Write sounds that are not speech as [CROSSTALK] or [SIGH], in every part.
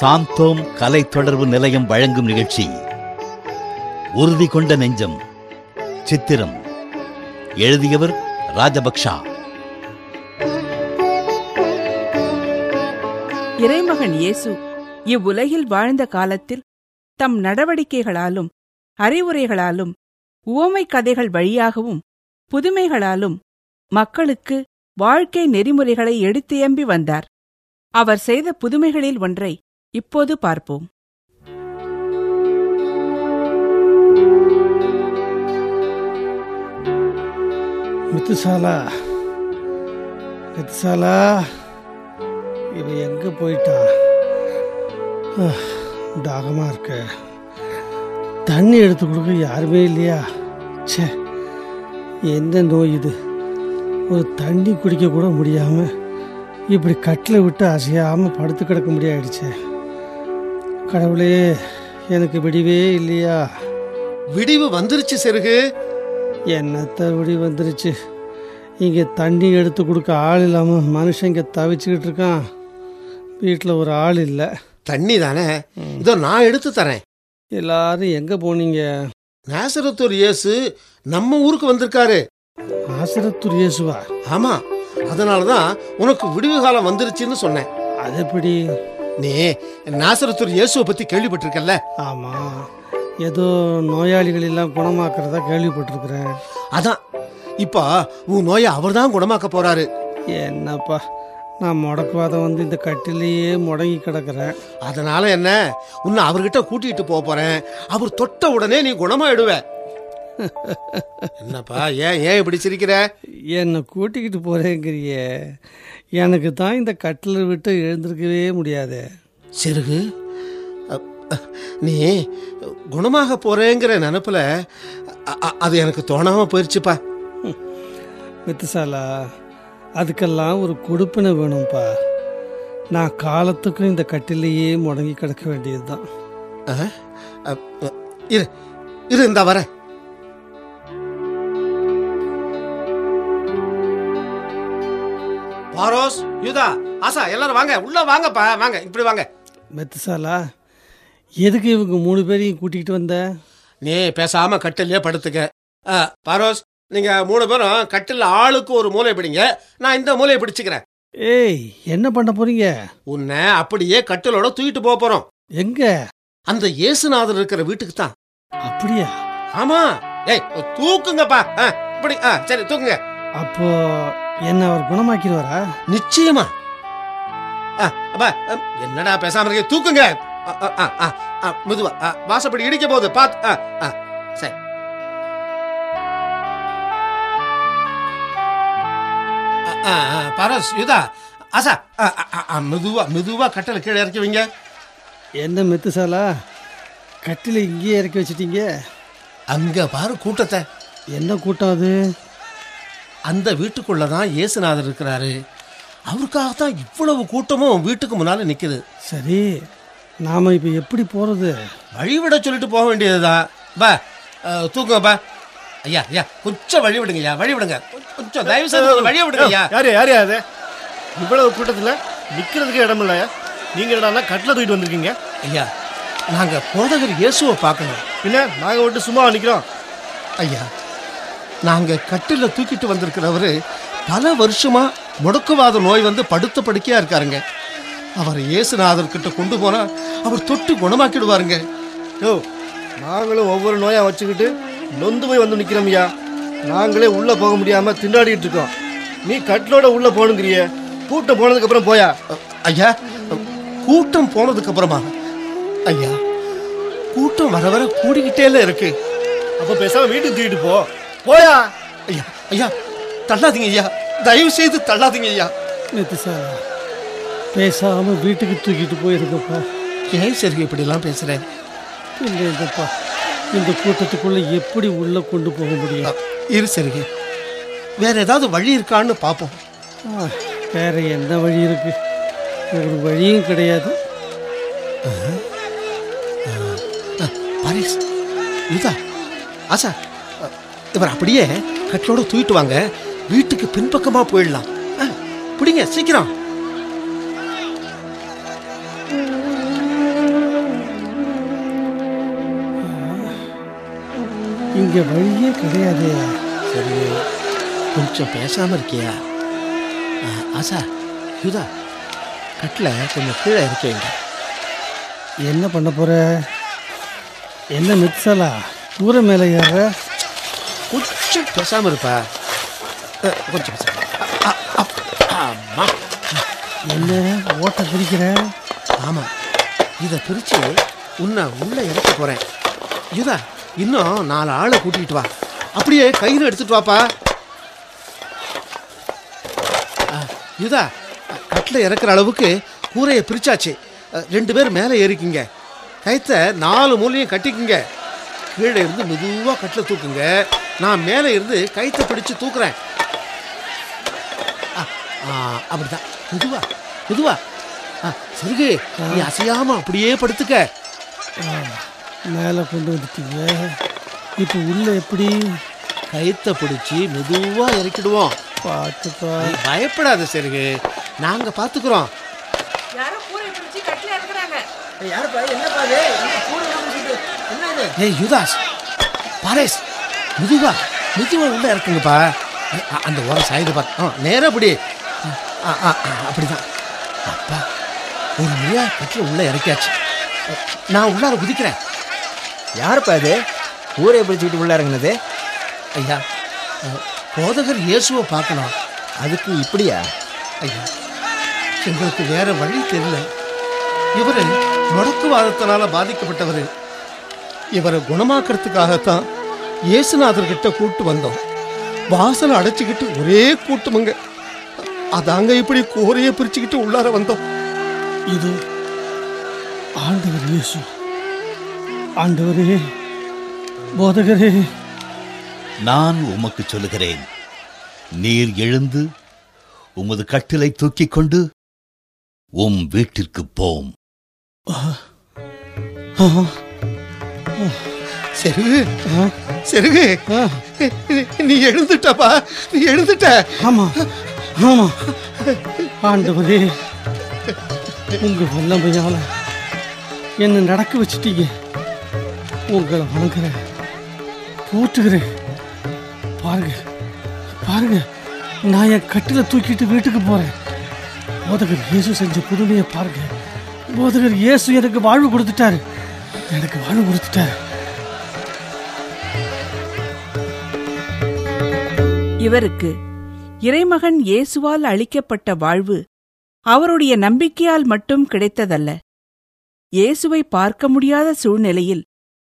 சாந்தோம் கலை தொடர்பு நிலையம் வழங்கும் நிகழ்ச்சி. உறுதி கொண்ட நெஞ்சம் சித்திரம். எழுதியவர் ராஜபக்ஷா. இறைமகன் இயேசு இவ்வுலகில் வாழ்ந்த காலத்தில் தம் நடவடிக்கைகளாலும் அறிவுரைகளாலும் உவமைக் கதைகள் வழியாகவும் புதுமைகளாலும் மக்களுக்கு வாழ்க்கை நெறிமுறைகளை எடுத்தியம்பி வந்தார். அவர் செய்த புதுமைகளில் ஒன்றை இப்போது பார்ப்போம். மித்துசாலா மித்துசாலா இவ எங்க போயிட்டா? ஆஹ், தாகமா இருக்க. தண்ணி எடுத்து கொடுக்க யாருமே இல்லையா? ச்சே என்ன நோய் இது? ஒரு தண்ணி குடிக்க கூட முடியாம இப்படி கட்டில் விட்டு அசையாம படுத்து கிடக்க முடியாயிடுச்சே. கடவுளே எனக்கு விடிவே இல்லையா? விடிவு வந்துருச்சு செருகு. என்னத்த விடி வந்துருச்சு? இங்கே தண்ணி எடுத்து கொடுக்க ஆள் இல்லாமல் மனுஷன் இங்கே தவிச்சுக்கிட்டு இருக்கான். வீட்டில் ஒரு ஆள் இல்லை. தண்ணி தானே? இதோ நான் எடுத்து தரேன். எல்லாரும் எங்கே போனீங்க? நேசரத்தூர் இயேசு நம்ம ஊருக்கு வந்திருக்காரு. ஆசிரத்தூர் இயேசுவா? ஆமா. அதனாலதான் உனக்கு விடிவு காலம் வந்துருச்சுன்னு சொன்னேன். அது எப்படி? நீ நாசரத்தூர் இயேசுவை பத்தி கேள்விப்பட்டிருக்கல்ல? ஆமாம் ஏதோ நோயாளிகள் எல்லாம் குணமாக்குறதா கேள்விப்பட்டிருக்கிறேன். அதான். இப்ப உன் நோயை அவர்தான் குணமாக்க போறாரு. என்னப்பா நான் முடக்குவாதம் வந்து இந்த கட்டிலேயே முடங்கி கிடக்கிறேன். அதனால என்ன? உன்னை அவர்கிட்ட கூட்டிட்டு போக போறேன். அவர் தொட்ட உடனே நீ குணமாயிடுவ. [LAUGHS] என்னப்பா ஏன் ஏன் இப்படி சிரிக்கிற? என்னை கூட்டிக்கிட்டு போகிறேங்கிறியே எனக்கு தான் இந்த கட்டில் விட்டு எழுந்திருக்கவே முடியாதே. சிறுகு நீ குணமாக போறேங்கிற நினப்புல அது எனக்கு தோணாம போயிருச்சுப்பா. வித்துசாலா அதுக்கெல்லாம் ஒரு கொடுப்பினை வேணும்ப்பா நான் காலத்துக்கும் இந்த கட்டிலேயே முடங்கி கிடக்க வேண்டியது தான் இரு இரு இந்த வரேன். பாரோஸ் யூதா ஆசா எல்லாரும் வாங்க உள்ள வாங்கப்பா வாங்க இப்படி வாங்க. மெத்துசாலா எதுக்கு இவங்க மூணு பேரையும் கூட்டிகிட்டு வந்த? நீ பேசாம கட்டிலே படுத்துக்க. பாரோஸ் நீங்க மூணு பேரும் கட்டில் ஆளுக்கு ஒரு மூலை பிடிங்க. நான் இந்த மூலையை பிடிச்சுக்கிறேன். ஏய் என்ன பண்ண போறீங்க? உன்னை அப்படியே கட்டிலோட தூக்கிட்டு போக போறோம். எங்க? அந்த இயேசுநாதர் இருக்கிற வீட்டுக்கு தான். அப்படியா? ஆமா. ஏய் தூக்குங்கப்பா. இப்படி சரி தூக்குங்க. அப்போ என்ன அவர் குணமாக்கிடுவாரா நிச்சயமா என்னடா பேசாம இருக்க தூக்குங்க மெதுவா வாசப்படி இடிக்க போகுது பாத்து சரி பரஸ் யுதா ஆ, மெதுவா மெதுவா கட்டளை கீழே இறக்கி வைங்க என்ன மெத்துசாலா கட்டில இங்கேயே இறக்கி வச்சிட்டீங்க அங்க பாரு கூட்டத்தை என்ன கூட்டம் அது அந்த வீட்டுக்குள்ள தான் இயேசுநாதர் இருக்கிறாரு. அவருக்காக தான் இவ்வளவு கூட்டமும் வீட்டுக்கு முன்னால நிக்குது. சரி நாம இப்போ எப்படி போறது? வழிவிட சொல்லிட்டு போக வேண்டியதுதான். பா தூக்குங்க பா ஐயா ஐயா கொஞ்சம் வழி விடுங்க ஐயா வழி விடுங்க கொஞ்சம் தயவு செய்து வழியை விடுங்க ஐயா. யாரு யாரு அது இவ்வளவு கூட்டத்தில் நிக்கிறதுக்கு இடம் இல்லையா? நீங்க என்னடா கட்டில தூக்கிட்டு வந்திருக்கீங்க? ஐயா நாங்க போதகர் இயேசுவை பார்க்கணும். பின்ன நாங்க விட்டு சும்மா நிக்கிறோம். ஐயா நாங்கள் கட்டில் தூக்கிட்டு வந்திருக்கிறவர் பல வருஷமாக முடக்குவாத நோய் வந்து படுத்த படுக்கையாக இருக்காருங்க. அவர் இயேசுநாதர்கிட்ட கொண்டு போனால் அவர் தொட்டு குணமாக்கிடுவாருங்க. யோ நாங்களும் ஒவ்வொரு நோயாக வச்சுக்கிட்டு நொந்து போய் வந்து நிற்கிறோம் ஐயா. நாங்களே உள்ளே போக முடியாமல் திண்டாடிட்டு இருக்கோம். நீ கட்டிலோட உள்ளே போகணுங்கிறிய. கூட்டம் போனதுக்கப்புறம் போயா? ஐயா கூட்டம் போனதுக்கப்புறமா ஐயா கூட்டம் வர வர கூடிக்கிட்டேல இருக்கு. அப்போ பேசாமல் வீட்டுக்கு தூக்கிட்டு போ. போயா ஐயா ஐயா தள்ளாதீங்க ஐயா தயவு செய்து தள்ளாதீங்க ஐயா மெத்துசாலா பேசாம வீட்டுக்கு தூக்கிட்டு போயிருக்கப்பா ஏன் சரி இப்படிலாம் பேசுறேன் இல்லை இல்லைப்பா இந்த கூட்டத்துக்குள்ள எப்படி உள்ள கொண்டு போக முடியும் இரு சரிங்க வேற ஏதாவது வழி இருக்கான்னு பார்ப்போம் வேற என்ன வழி இருக்கு ஒரு வழியும் கிடையாது பாரிஸ் இதா ஆசா இவர் அப்படியே கட்டிலோட தூக்கிட்டு வாங்க. வீட்டுக்கு பின்பக்கமாக போயிடலாம். பிடிங்க சீக்கிரம். இங்க வழியே கிடையாது. சரி கொஞ்சம் பேசாமல் இருக்கியா? ஆசா யுதா கட்டில் கொஞ்சம் கீழே இருக்கீங்க என்ன பண்ண போற? என்ன மிக்சலா? தூரம் மேலே ஏற. பேசாம இருப்பா. கொஞ்சம் பேசாம. அ, அ, அப், ஆமா என்ன ஓட்ட பிரிக்கிற ஆமா. இதை பிரிச்சு உன்னை உள்ள இறக்க போறேன். யுதா இன்னும் நாலு ஆளை கூட்டிட்டு வா. அப்படியே கயிறு எடுத்துட்டு வாப்பா. யுதா கட்டில் இறக்குற அளவுக்கு கூரையை பிரிச்சாச்சு. அ, ரெண்டு பேர் மேலே ஏறிக்கிங்க. கயித்தை நாலு மூலையும் கட்டிக்குங்க. கீழே இருந்து மெதுவாக கட்டில் தூக்குங்க. நான் மேலே இருந்து கயித்தை பிடிச்சு தூக்குறேன். ஆ, ஆ, அப்படிதான். மெதுவா மெதுவா. ஆ, சருகு நீ அசையாம அப்படியே படுத்துக்க. மேலே கொண்டு வந்துட்டீங்க. இப்போ உள்ள எப்படி? கயித்தை பிடிச்சி மெதுவா இறக்கிடுவோம். பார்த்துப்பா. பயப்படாத சருகு நாங்க பாத்துக்கிறோம் யாரோ கூரை பிடிச்சி கட்டில இருக்கிறாங்க ஏய் யுதாஸ் பாரேஸ் மெதுவா மெதுவா உள்ள இறக்குங்கப்பா. அ- அந்த ஓரம் சாயுது பார். ஆ நேரா அப்படி ஆ, ஆ, ஆ, அப்படிதான். அப்பா ஒரு வழியா கட்டில உள்ள இறக்கியாச்சு. நான் உள்ளார குதிக்கிறேன். யாருப்பா அது? ஊரை பிடிச்சிக்கிட்டு உள்ள இறங்குனது? ஐயா போதகர் இயேசுவை பார்க்கணும். அதுக்கு இப்படியா? ஐயா எங்களுக்கு வேற வழி தெரியல. இவரு முடக்குவாதத்தினால பாதிக்கப்பட்டவர். இவரை குணமாக்குறதுக்காகத்தான் இயேசுநாதர்கிட்ட கூட்டு வந்தோம். வாசலை அடைச்சிக்கிட்டு ஒரே கூட்டமுங்க அதாங்க இப்படி கோரையை பிரிச்சுக்கிட்டு உள்ளார வந்தோம். இது ஆண்டவர் இயேசு. ஆண்டவரே போதகரே. நான் உமக்கு சொல்லுகிறேன். நீர் எழுந்து உமது கட்டிலை தூக்கிக் கொண்டு உம் வீட்டிற்கு போம். ஆ, செருகு ஆ, செருகு. ஆ, நீ எழுந்துட்டப்பா. நீ எழுந்துட்ட. ஆமா. ஆமா. ஆண்டவரே உங்க வல்லமையால என்னை நடக்க வச்சிட்டீங்க? உங்களை வணங்குறேன் போற்றுகிறேன் பாருங்க பாருங்க. நான் என் கட்டில தூக்கிட்டு வீட்டுக்கு போறேன். போதகர் இயேசு செஞ்ச புதுமையை பாருங்க. போதகர் இயேசு எனக்கு வாழ்வு கொடுத்துட்டாரு. எனக்கு வாழ்வு கொடுத்துட்டாரு. இவருக்கு இறைமகன் இயேசுவால் அளிக்கப்பட்ட வாழ்வு அவருடைய நம்பிக்கையால் மட்டும் கிடைத்ததல்ல. இயேசுவை பார்க்க முடியாத சூழ்நிலையில்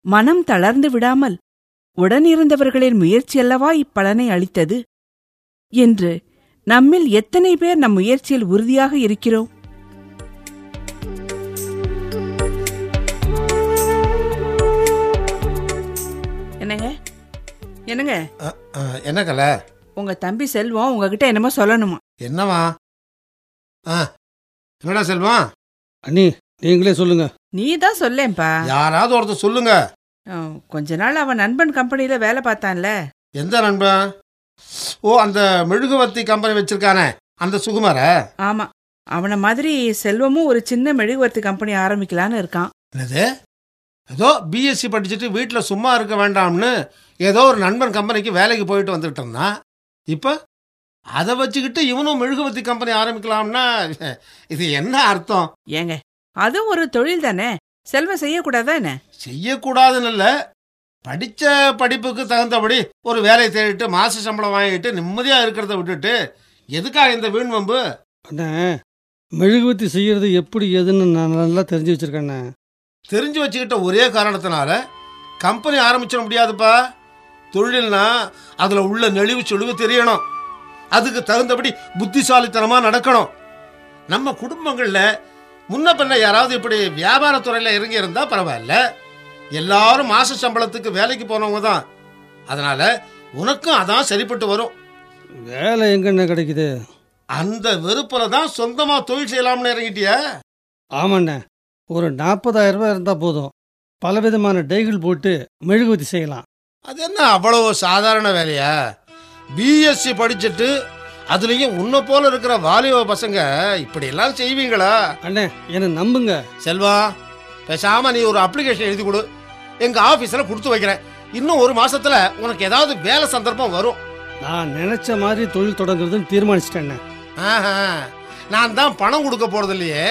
மனம் தளர்ந்து விடாமல் உடனிருந்தவர்களின் முயற்சியல்லவா இப்பலனை அளித்தது? என்று நம்மில் எத்தனை பேர் நம் முயற்சியில் உறுதியாக இருக்கிறோம்? என்னங்க? என்னங்க? என்ன கலை? உங்க தம்பி செல்வம் உங்ககிட்ட என்னமோ சொல்லணுமா? என்னவா ஆ என்னடா செல்வம்? அண்ணி நீங்களே சொல்லுங்க. நீ தான் சொல்லேன்பா யாராவது ஒருத்தர் சொல்லுங்க. கொஞ்ச நாள் அவன் நண்பன் கம்பெனியில வேலை பார்த்தான்ல. எந்த நண்பன்? ஓ அந்த மெழுகுவர்த்தி கம்பெனி வச்சிருக்கானே அந்த சுகுமார? ஆமா அவன மாதிரி செல்வமும் ஒரு சின்ன மெழுகுவர்த்தி கம்பெனி ஆரம்பிக்கலான்னு இருக்கான். என்னது? ஏதோ பிஎஸ்சி படிச்சுட்டு வீட்டில் சும்மா இருக்க வேண்டாம்னு ஏதோ ஒரு நண்பன் கம்பெனிக்கு வேலைக்கு போயிட்டு வந்துட்டு இருந்தான். இப்போ அதை வச்சுக்கிட்டு இவனும் மெழுகுவர்த்தி கம்பெனி ஆரம்பிக்கலாம்னா இது என்ன அர்த்தம்? ஏங்க அதுவும் ஒரு தொழில் தானே? செல்வம் செய்யக்கூடாதா என்ன? செய்யக்கூடாதுன்னு இல்லை படித்த படிப்புக்கு தகுந்தபடி ஒரு வேலையை தேடிட்டு மாச சம்பளம் வாங்கிட்டு நிம்மதியாக இருக்கிறத விட்டுட்டு எதுக்காக இந்த வீண் வம்பு அண்ணே மெழுகுவத்தி செய்யறது எப்படி எதுன்னு நான் நல்லா தெரிஞ்சு வச்சிருக்கேண்ணே தெரிஞ்சு வச்சுக்கிட்ட ஒரே காரணத்தினால கம்பெனி ஆரம்பிச்சிட முடியாதுப்பா. தொழில்னா அதில் உள்ள நெளிவு சுழிவு தெரியணும். அதுக்கு தகுந்தபடி புத்திசாலித்தனமாக நடக்கணும். நம்ம குடும்பங்களில் முன்ன பின்ன யாராவது இப்படி வியாபாரத்துறையில் இறங்கி இருந்தால் பரவாயில்ல. எல்லாரும் மாச சம்பளத்துக்கு வேலைக்கு போனவங்க தான். அதனால உனக்கும் அதான் சரிப்பட்டு வரும். வேலை எங்கண்ணே கிடைக்குது? அந்த வெறுப்புல தான் சொந்தமா தொழில் செய்யலாம்னு இறங்கிட்டியா? ஆமாண்ணே. ஒரு நாற்பதாயிரம் ரூபாய் இருந்தால் போதும். பலவிதமான டைகள் போட்டு மெழுகுவத்தி செய்யலாம். அது என்ன அவ்வளவு சாதாரண வேலையா? பிஎஸ்சி படிச்சுட்டு அதுலயும் உன்னை போல இருக்கிற வாலிப பசங்க இப்படி எல்லாம் செய்வீங்களா? அண்ணே என்னை நம்புங்க. செல்வா பேசாம நீ ஒரு அப்ளிகேஷன் எழுதி கொடு. எங்க ஆபீஸ்ல கொடுத்து வைக்கிறேன். இன்னும் ஒரு மாசத்துல உனக்கு ஏதாவது வேலை சந்தர்ப்பம் வரும். நான் நினைச்ச மாதிரி தொழில் தொடங்குறதுன்னு தீர்மானிச்சிட்டேண்ணே ஆஹா, நான் தான் பணம் கொடுக்க போறது இல்லையே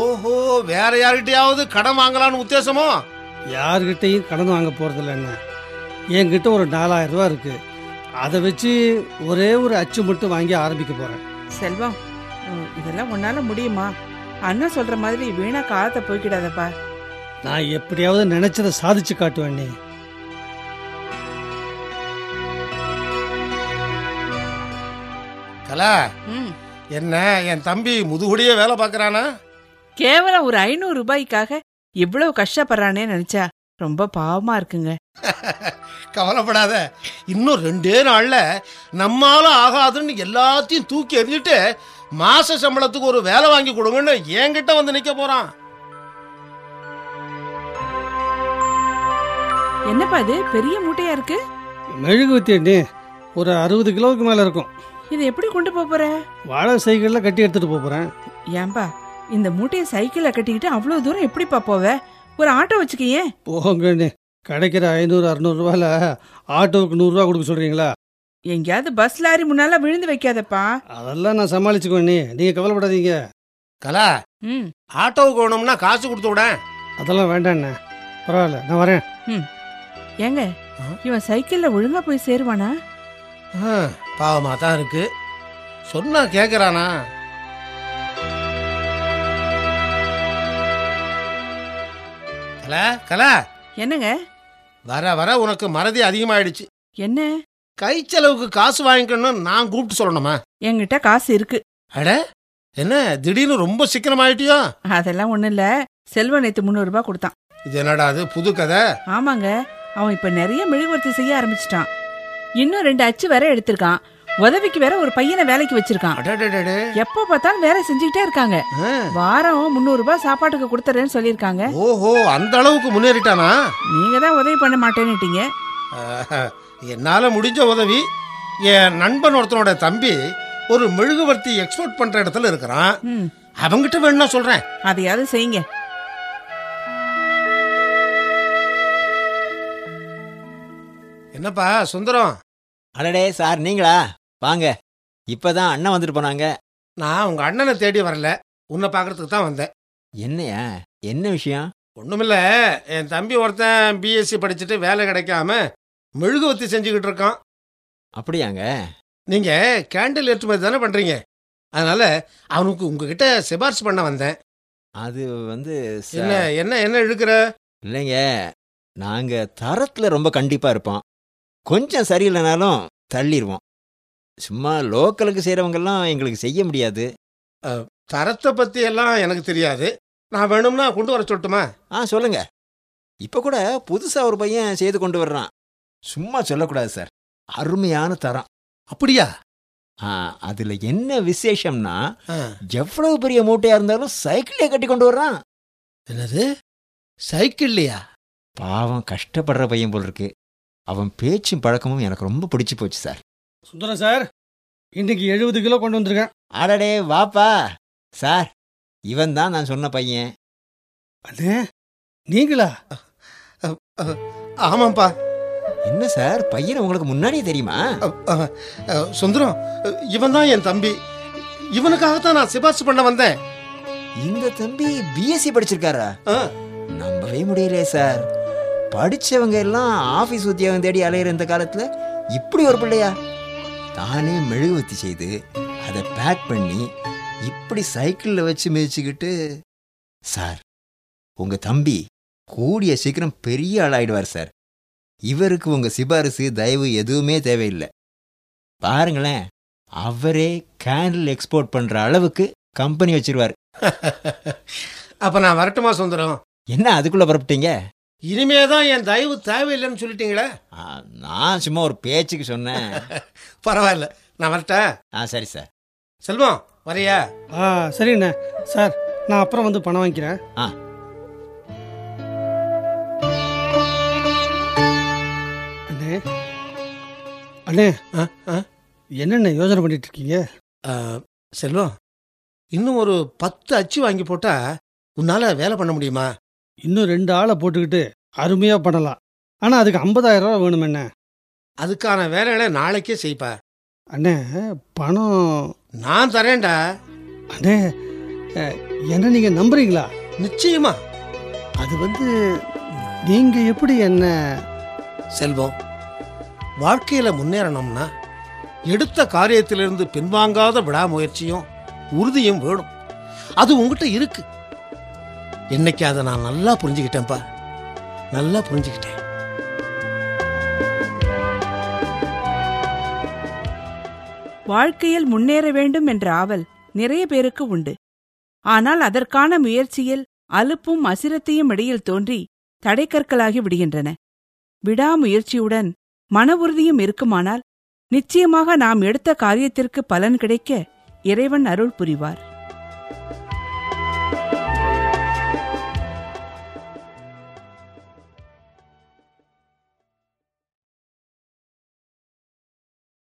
ஓஹோ வேற யார்கிட்டயாவது கடன் வாங்கலாம்னு உத்தேசமோ? யார்கிட்டையும் கடன் வாங்க போகிறதில்ல என்ன என்கிட்ட ஒரு நாலாயிரம் ரூபா இருக்கு. அதை வச்சு ஒரே ஒரு அச்சு மட்டும் வாங்கி ஆரம்பிக்க போகிறேன் செல்வம் இதெல்லாம் உன்னால முடியுமா? அண்ணன் சொல்ற மாதிரி வீணா காலத்தை போய்க்கிடாதப்பா. நான் எப்படியாவது நினைச்சதை சாதிச்சு காட்டுவேன் நீ கலா ம் என்ன என் தம்பி முதுகுடியே வேலை பார்க்கறானா? கேவலம் ஒரு ஐநூறு ரூபாய்க்காக இவ்வளவு கஷ்டப்படுறானே நினைச்சா ரொம்ப பாவமா இருக்குங்க. [LAUGHS] கவலைப்படாத. இன்னும் ரெண்டே நாள்ல நம்மால ஆகாதுன்னு எல்லாத்தையும் தூக்கி எறிஞ்சிட்டு மாச சம்பளத்துக்கு ஒரு வேலை வாங்கி கொடுங்கன்னு என்கிட்ட வந்து நிக்க போறான். என்னப்பா இது? பெரிய மூட்டையா இருக்கு? மெழுகுவத்தி அண்ணி ஒரு அறுபது கிலோவுக்கு மேலே இருக்கும். இதை எப்படி கொண்டு போப் போற? வாழை சைக்கிளில் கட்டி எடுத்துகிட்டு போகிறேன் ஏன்பா இந்த மூட்டையை சைக்கிள்ல கட்டிக்கிட்டு அவ்வளவு தூரம் எப்படிப்பா போவ? ஒரு ஆட்டோ வச்சுக்கியே. போங்க அண்ணி கிடைக்கிற ஐநூறு அறநூறுவாயில் ஆட்டோவுக்கு நூறுரூவா கொடுக்க சொல்கிறீங்களா எங்கேயாவது பஸ் லாரி முன்னால விழுந்து வைக்காதப்பா. அதெல்லாம் நான் சமாளிச்சுக்குவேன் நீ நீங்கள் கவலைப்படாதீங்க. கலா ம். ஆட்டோவுக்கு வேணும்னா காசு கொடுத்து விட. அதெல்லாம் வேண்டாண்ணே பரவாயில்ல நான் வரேன். ஏங்க ஆ? இவன் சைக்கிள்ல ஒழுங்கா போய் சேருவானா? பாவமா தான் இருக்கு. சொன்னா கேக்குறானா? கலா கலா. என்னங்க? வர வர உனக்கு மறதி அதிகமாயிடுச்சு. என்ன? கை செலவுக்கு காசு வாங்கிக்கணும்னு நான் கூப்பிட்டு சொல்லணுமா? என்கிட்ட காசு இருக்கு. அட என்ன திடீர்னு ரொம்ப சிக்கனமாயிட்டியோ? அதெல்லாம் ஒண்ணும் இல்ல. செல்வன் நேத்து முந்நூறு ரூபாய் கொடுத்தான். இது என்னடா அது புது கதை? ஆமாங்க. அவன் இப்ப நிறைய மெழுகுவர்த்தி செய்ய ஆரம்பிச்சிட்டான். இன்னும் ரெண்டு அச்சு வேற எடுத்திருக்கான். உதவிக்கு வேற ஒரு பையனை வேலைக்கு வச்சிருக்கான். எப்ப பார்த்தாலும் வேலை செஞ்சுக்கிட்டே இருக்காங்க. ஆ. வாரம் முந்நூறு ரூபாய் சாப்பாட்டுக்கு கொடுத்துறேன்னு சொல்லியிருக்காங்க. ஓஹோ அந்த அளவுக்கு முன்னேறிட்டானா? நீங்க தான் உதவி பண்ண மாட்டேன்னுட்டீங்க. என்னால முடிஞ்ச உதவி என் நண்பன் ஒருத்தனோட தம்பி ஒரு மெழுகுவர்த்தி எக்ஸ்போர்ட் பண்ற இடத்துல இருக்கிறான். அவங்கிட்ட வேணும்னா சொல்றேன். அதையாவது செய்யுங்க. என்னப்பா சுந்தரம்? அடடே சார் நீங்களா? வாங்க. இப்பதான் அண்ணன் வந்துட்டு போனாங்க. நான் உங்க அண்ணனை தேடி வரல. உன்னை பார்க்கறதுக்கு தான் வந்தேன். என்னையா? என்ன விஷயம்? ஒண்ணுமில்ல. என் தம்பி ஒருத்தன் பிஎஸ்சி படிச்சுட்டு வேலை கிடைக்காம மெழுகுவர்த்தி செஞ்சுக்கிட்டு இருக்கான். அப்படியாங்க? நீங்க கேண்டில் ஏற்றுமதி தானே பண்றீங்க. அதனால அவனுக்கு உங்ககிட்ட சிபாரிசு பண்ண வந்தேன். அது வந்து சார், என்ன என்ன என்ன இழுக்கிற? இல்லைங்க. நாங்க தரத்துல ரொம்ப கண்டிப்பா இருப்போம். கொஞ்சம் சரியில்லைனாலும் தள்ளிடுவோம் சும்மா லோக்கலுக்கு செய்கிறவங்கெல்லாம் எங்களுக்கு செய்ய முடியாது. தரத்தை பத்தி எல்லாம் எனக்கு தெரியாது. நான் வேணும்னா கொண்டு வர சொல்லட்டுமா? ஆ சொல்லுங்க. இப்போ கூட புதுசா ஒரு பையன் செய்து கொண்டு வர்றான். சும்மா சொல்லக்கூடாது சார். அருமையான தரம். அப்படியா? ஆ அதுல என்ன விசேஷம்னா எவ்வளவு பெரிய மூட்டையா இருந்தாலும் சைக்கிளே கட்டி கொண்டு வர்றான். என்னது? சைக்கிள்லையா? பாவம் கஷ்டப்படுற பையன் போல் இருக்கு. அவன் பேச்சும் பழக்கமும் எனக்கு ரொம்ப பிடிச்சு போச்சு சார். சுந்தரம் சார் இன்னைக்கு எழுபது கிலோ கொண்டு வந்திருக்கேன். அடடே வாப்பா. சார் இவன் தான் நான் சொன்ன பையன். அண்ணே நீங்களா? ஆமாப்பா என்ன சார் பையன் உங்களுக்கு முன்னாடியே தெரியுமா? சுந்தரம் இவன் தான் என் தம்பி. இவனுக்காகத்தான் நான் சிபாரிசு பண்ண வந்தேன். இந்த தம்பி பிஎஸ்சி படிச்சிருக்காரா? ஆ, நம்பவே முடியலையே சார். படிச்சவங்க எல்லாம் ஆபீஸ் உத்தியோகம் தேடி அலையிற இந்த காலத்துல இப்படி ஒரு பிள்ளையா? தானே மெழுகுவத்தி செய்து அதை பேக் பண்ணி இப்படி சைக்கிளில் வச்சு மிதிச்சுக்கிட்டு சார் உங்க தம்பி கூடிய சீக்கிரம் பெரிய ஆளாயிடுவார் சார். இவருக்கு உங்க சிபாரிசு தயவு எதுவுமே தேவையில்லை. பாருங்களேன் அவரே கேண்டில் எக்ஸ்போர்ட் பண்ற அளவுக்கு கம்பெனி வச்சிருவார். [LAUGHS] அப்ப நான் வரட்டுமா சுந்தரம்? என்ன அதுக்குள்ள புறப்பட்டீங்க? இனிமே தான் என் தயவு தேவையில்லைன்னு சொல்லிட்டீங்களே? நான் சும்மா ஒரு பேச்சுக்கு சொன்னேன். [LAUGHS] பரவாயில்ல. நான் வரட்டேன் ஆ சரி சார். செல்வம் வரையா? ஆ சரிண்ணே சார் நான் அப்புறம் வந்து பணம் வாங்கிக்கிறேன். ஆ. அண்ணே. அண்ணே. ஆ, ஆ. என்னென்ன யோசனை பண்ணிட்டு இருக்கீங்க செல்வம் இன்னும் ஒரு பத்து அச்சு வாங்கி போட்டா உன்னால வேலை பண்ண முடியுமா? இன்னும் ரெண்டு ஆளை போட்டுக்கிட்டு அருமையாக பண்ணலாம். ஆனால் அதுக்கு ஐம்பதாயிரம் ரூபா வேணும் என்ன அதுக்கான வேலைகளை நாளைக்கே செய்ப்பா. அண்ணே பணம் நான் தரேன்டா. அண்ணே என்ன நீங்கள் நம்புறீங்களா? நிச்சயமா. அது வந்து நீங்கள் எப்படி என்ன? செல்வம் வாழ்க்கையில முன்னேறணும்னா எடுத்த காரியத்திலிருந்து பின்வாங்காத விடாமுயற்சியும் உறுதியும் வேணும். அது உங்ககிட்ட இருக்கு. இன்னைக்கு அதை நான் நல்லா புரிஞ்சுக்கிட்டேன்ப்பா. நல்லா புரிஞ்சுக்கிட்டேன். வாழ்க்கையில் முன்னேற வேண்டும் என்ற ஆவல் நிறைய பேருக்கு உண்டு. ஆனால் அதற்கான முயற்சியில் அலுப்பும் அசிரத்தையும் இடையில் தோன்றி தடைக்கற்களாகி விடுகின்றன. விடாமுயற்சியுடன் மன உறுதியும் இருக்குமானால் நிச்சயமாக நாம் எடுத்த காரியத்திற்கு பலன் கிடைக்க இறைவன் அருள் புரிவார்.